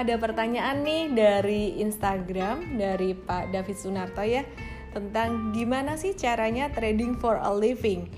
ada pertanyaan nih dari Instagram dari Pak David Sunarto ya tentang gimana sih caranya trading for a living.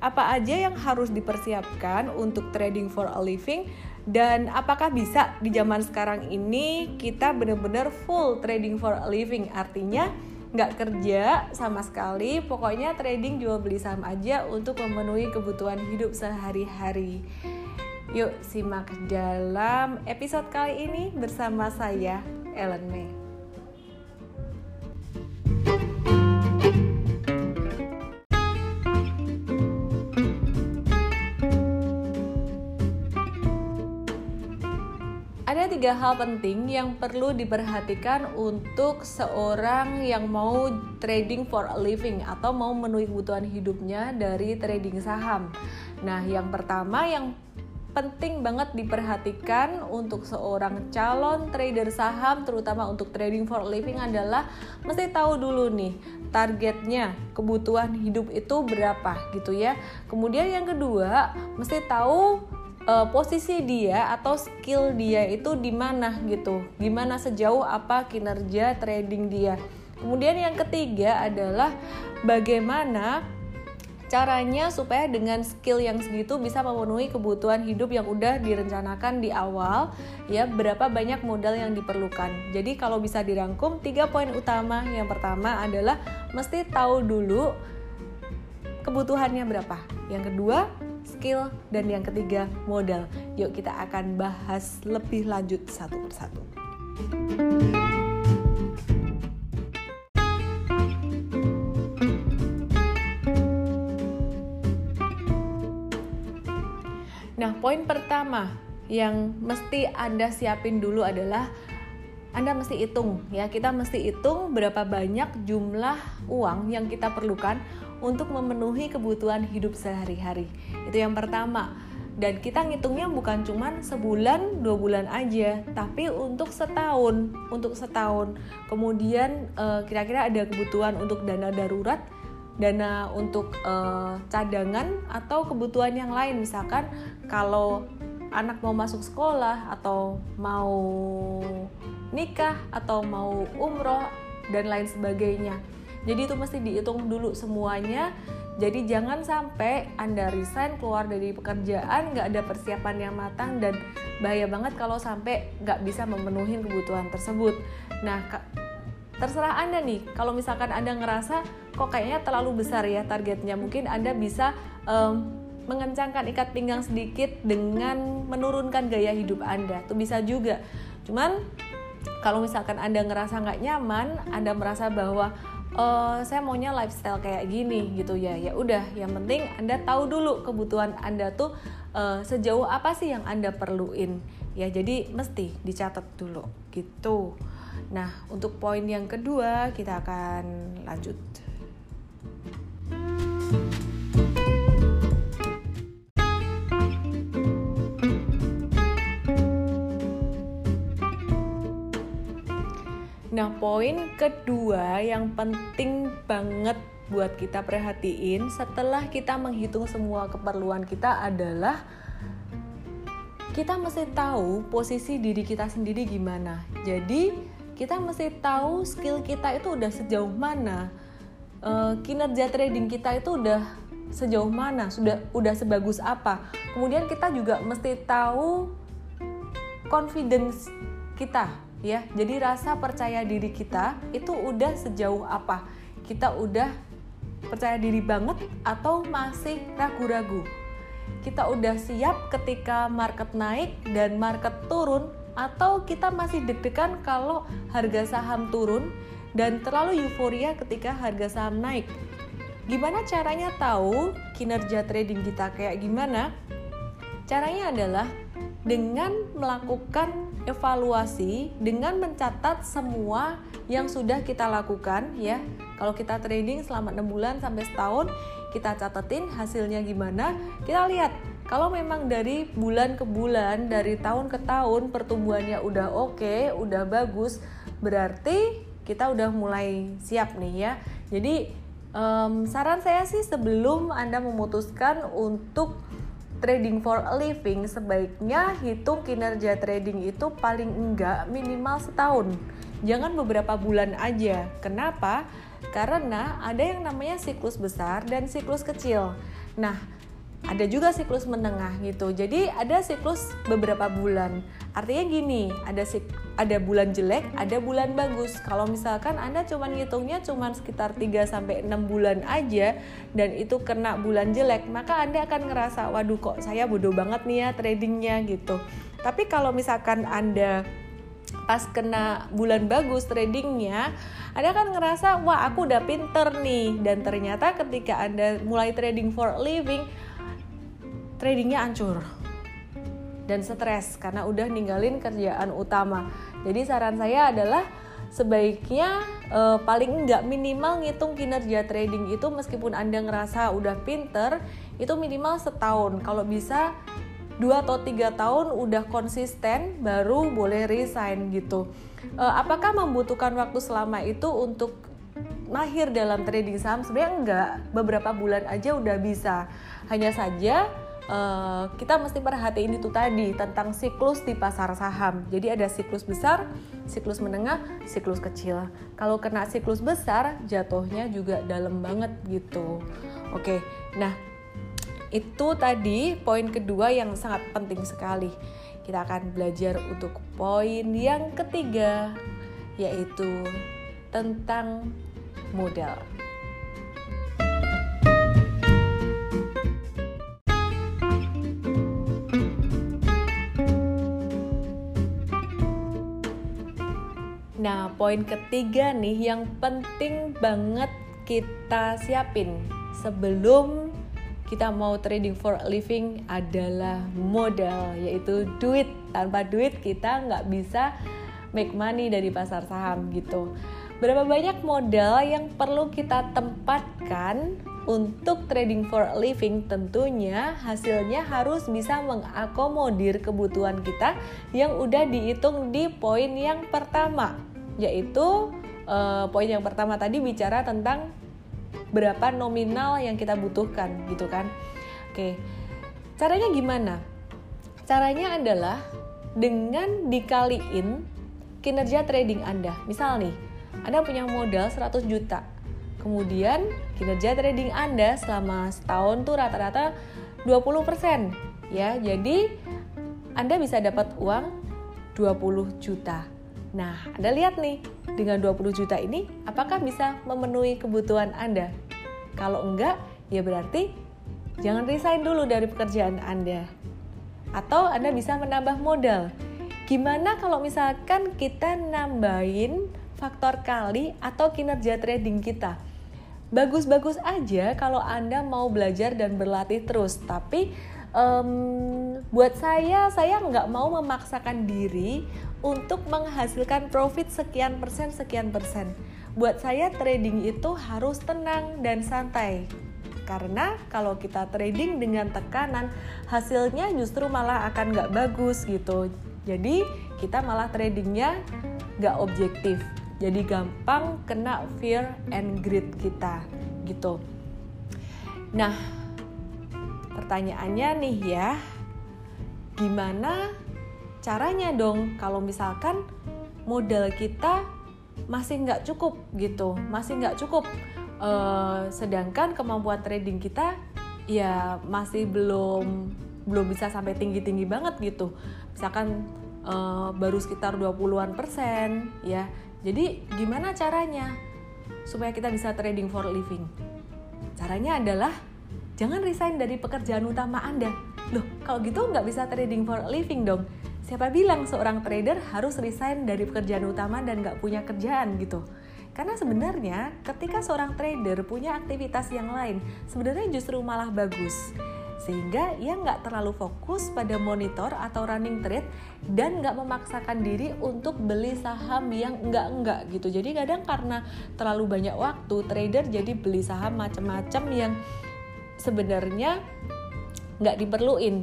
Apa aja yang harus dipersiapkan untuk trading for a living? Dan apakah bisa di zaman sekarang ini kita benar-benar full trading for a living? Artinya nggak kerja sama sekali pokoknya trading jual beli saham aja untuk memenuhi kebutuhan hidup sehari-hari yuk simak dalam episode kali ini bersama saya Ellen May Ada tiga hal penting yang perlu diperhatikan untuk seorang yang mau trading for a living atau mau memenuhi kebutuhan hidupnya dari trading saham. Nah, yang pertama yang penting banget diperhatikan untuk seorang calon trader saham terutama untuk trading for living adalah mesti tahu dulu nih targetnya kebutuhan hidup itu berapa gitu ya. Kemudian yang kedua mesti tahu uh, posisi dia atau skill dia itu di mana gitu. Gimana sejauh apa kinerja trading dia. Kemudian yang ketiga adalah bagaimana caranya supaya dengan skill yang segitu bisa memenuhi kebutuhan hidup yang udah direncanakan di awal ya berapa banyak modal yang diperlukan jadi kalau bisa dirangkum tiga poin utama yang pertama adalah mesti tahu dulu kebutuhannya berapa yang kedua skill, dan yang ketiga modal. Yuk kita akan bahas lebih lanjut satu persatu. Nah, poin pertama yang mesti Anda siapin dulu adalah anda mesti hitung ya, kita mesti hitung berapa banyak jumlah uang yang kita perlukan untuk memenuhi kebutuhan hidup sehari-hari. Itu yang pertama. Dan kita ngitungnya bukan cuma sebulan, dua bulan aja, tapi untuk setahun, untuk setahun. Kemudian eh, kira-kira ada kebutuhan untuk dana darurat, dana untuk uh, cadangan atau kebutuhan yang lain. Misalkan kalau anak mau masuk sekolah atau mau nikah atau mau umroh dan lain sebagainya. Jadi itu mesti dihitung dulu semuanya. Jadi jangan sampai anda resign keluar dari pekerjaan nggak ada persiapan yang matang dan bahaya banget kalau sampai nggak bisa memenuhi kebutuhan tersebut. Nah terserah anda nih kalau misalkan anda ngerasa kok kayaknya terlalu besar ya targetnya mungkin anda bisa um, mengencangkan ikat pinggang sedikit dengan menurunkan gaya hidup anda. Itu bisa juga. Cuman kalau misalkan anda ngerasa nggak nyaman anda merasa bahwa uh, saya maunya lifestyle kayak gini gitu ya ya udah. Yang penting anda tahu dulu kebutuhan anda tuh uh, sejauh apa sih yang anda perluin. Ya jadi mesti dicatat dulu gitu nah untuk poin yang kedua kita akan lanjut Nah, poin kedua yang penting banget buat kita perhatiin setelah kita menghitung semua keperluan kita adalah kita mesti tahu posisi diri kita sendiri gimana. Jadi, kita mesti tahu skill kita itu udah sejauh mana. E, kinerja trading kita itu udah sejauh mana, sudah udah sebagus apa. Kemudian kita juga mesti tahu confidence kita ya jadi rasa percaya diri kita itu udah sejauh apa kita udah percaya diri banget atau masih ragu-ragu kita udah siap ketika market naik dan market turun atau kita masih deg-degan kalau harga saham turun dan terlalu euforia ketika harga saham naik gimana caranya tahu kinerja trading kita kayak gimana caranya adalah dengan melakukan evaluasi dengan mencatat semua yang sudah kita lakukan ya. Kalau kita trading selama 6 bulan sampai setahun, kita catetin hasilnya gimana. Kita lihat kalau memang dari bulan ke bulan, dari tahun ke tahun pertumbuhannya udah oke, okay, udah bagus, berarti kita udah mulai siap nih ya. Jadi um, saran saya sih sebelum Anda memutuskan untuk trading for a living sebaiknya hitung kinerja trading itu paling enggak minimal setahun. Jangan beberapa bulan aja. Kenapa? Karena ada yang namanya siklus besar dan siklus kecil. Nah ada juga siklus menengah gitu. Jadi ada siklus beberapa bulan. Artinya gini, ada sik ada bulan jelek, ada bulan bagus. Kalau misalkan Anda cuma ngitungnya cuma sekitar 3 sampai 6 bulan aja dan itu kena bulan jelek, maka Anda akan ngerasa, "Waduh kok saya bodoh banget nih ya tradingnya" gitu. Tapi kalau misalkan Anda pas kena bulan bagus tradingnya Anda kan ngerasa wah aku udah pinter nih dan ternyata ketika Anda mulai trading for a living tradingnya hancur dan stres karena udah ninggalin kerjaan utama. Jadi saran saya adalah sebaiknya eh, paling enggak minimal ngitung kinerja trading itu meskipun Anda ngerasa udah pinter itu minimal setahun. Kalau bisa dua atau tiga tahun udah konsisten baru boleh resign gitu. Eh, apakah membutuhkan waktu selama itu untuk mahir dalam trading saham? Sebenarnya enggak, beberapa bulan aja udah bisa. Hanya saja Uh, kita mesti perhatiin itu tadi tentang siklus di pasar saham. Jadi ada siklus besar, siklus menengah, siklus kecil. Kalau kena siklus besar, jatuhnya juga dalam banget gitu. Oke, nah itu tadi poin kedua yang sangat penting sekali. Kita akan belajar untuk poin yang ketiga, yaitu tentang modal. Poin ketiga nih yang penting banget kita siapin sebelum kita mau trading for a living adalah modal, yaitu duit. Tanpa duit kita nggak bisa make money dari pasar saham gitu. Berapa banyak modal yang perlu kita tempatkan untuk trading for a living tentunya hasilnya harus bisa mengakomodir kebutuhan kita yang udah dihitung di poin yang pertama yaitu uh, poin yang pertama tadi bicara tentang berapa nominal yang kita butuhkan gitu kan. Oke. Caranya gimana? Caranya adalah dengan dikaliin kinerja trading Anda. Misal nih, Anda punya modal 100 juta. Kemudian kinerja trading Anda selama setahun tuh rata-rata 20% ya. Jadi Anda bisa dapat uang 20 juta. Nah, Anda lihat nih, dengan 20 juta ini apakah bisa memenuhi kebutuhan Anda? Kalau enggak, ya berarti jangan resign dulu dari pekerjaan Anda. Atau Anda bisa menambah modal. Gimana kalau misalkan kita nambahin faktor kali atau kinerja trading kita? Bagus-bagus aja kalau Anda mau belajar dan berlatih terus, tapi um, buat saya saya nggak mau memaksakan diri untuk menghasilkan profit sekian persen sekian persen. Buat saya trading itu harus tenang dan santai. Karena kalau kita trading dengan tekanan hasilnya justru malah akan nggak bagus gitu. Jadi kita malah tradingnya nggak objektif. Jadi gampang kena fear and greed kita gitu. Nah Pertanyaannya nih ya, gimana caranya dong kalau misalkan modal kita masih nggak cukup gitu, masih nggak cukup. Uh, sedangkan kemampuan trading kita ya masih belum belum bisa sampai tinggi-tinggi banget gitu. Misalkan uh, baru sekitar 20-an persen ya. Jadi gimana caranya supaya kita bisa trading for living? Caranya adalah jangan resign dari pekerjaan utama Anda. Loh, kalau gitu nggak bisa trading for a living dong. Siapa bilang seorang trader harus resign dari pekerjaan utama dan nggak punya kerjaan gitu? Karena sebenarnya ketika seorang trader punya aktivitas yang lain, sebenarnya justru malah bagus. Sehingga ia nggak terlalu fokus pada monitor atau running trade dan nggak memaksakan diri untuk beli saham yang enggak-enggak gitu. Jadi kadang karena terlalu banyak waktu, trader jadi beli saham macam-macam yang sebenarnya nggak diperluin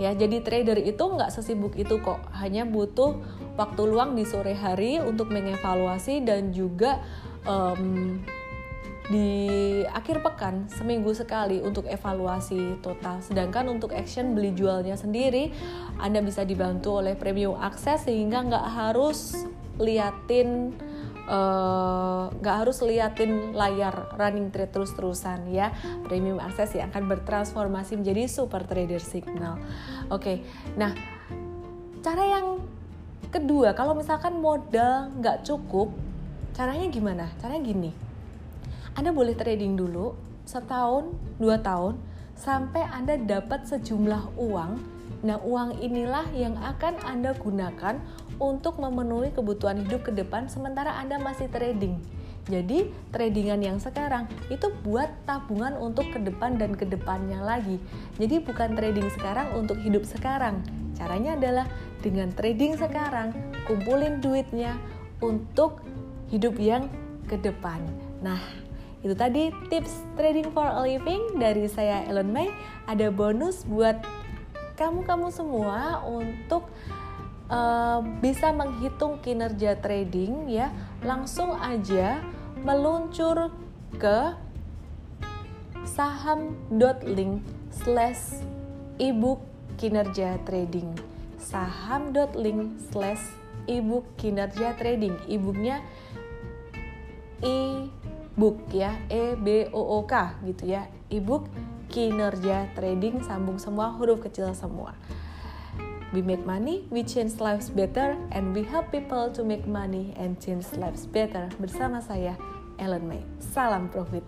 ya jadi trader itu nggak sesibuk itu kok hanya butuh waktu luang di sore hari untuk mengevaluasi dan juga um, di akhir pekan seminggu sekali untuk evaluasi total. Sedangkan untuk action beli jualnya sendiri, Anda bisa dibantu oleh premium access sehingga nggak harus liatin nggak uh, harus liatin layar running trade terus-terusan ya premium access yang akan bertransformasi menjadi super trader signal oke okay. nah cara yang kedua kalau misalkan modal nggak cukup caranya gimana caranya gini anda boleh trading dulu setahun, dua tahun, sampai Anda dapat sejumlah uang. Nah, uang inilah yang akan Anda gunakan untuk memenuhi kebutuhan hidup ke depan sementara Anda masih trading. Jadi, tradingan yang sekarang itu buat tabungan untuk ke depan dan ke depannya lagi. Jadi, bukan trading sekarang untuk hidup sekarang. Caranya adalah dengan trading sekarang, kumpulin duitnya untuk hidup yang ke depan. Nah, itu tadi tips trading for a living dari saya Ellen May. Ada bonus buat kamu-kamu semua untuk uh, bisa menghitung kinerja trading ya. Langsung aja meluncur ke saham.link slash ebook kinerja trading. saham.link slash ebook kinerja trading. Ebooknya e book ya E B O O K gitu ya. Ebook kinerja trading sambung semua huruf kecil semua We make money, we change lives better, and we help people to make money and change lives better. Bersama saya, Ellen May. Salam profit.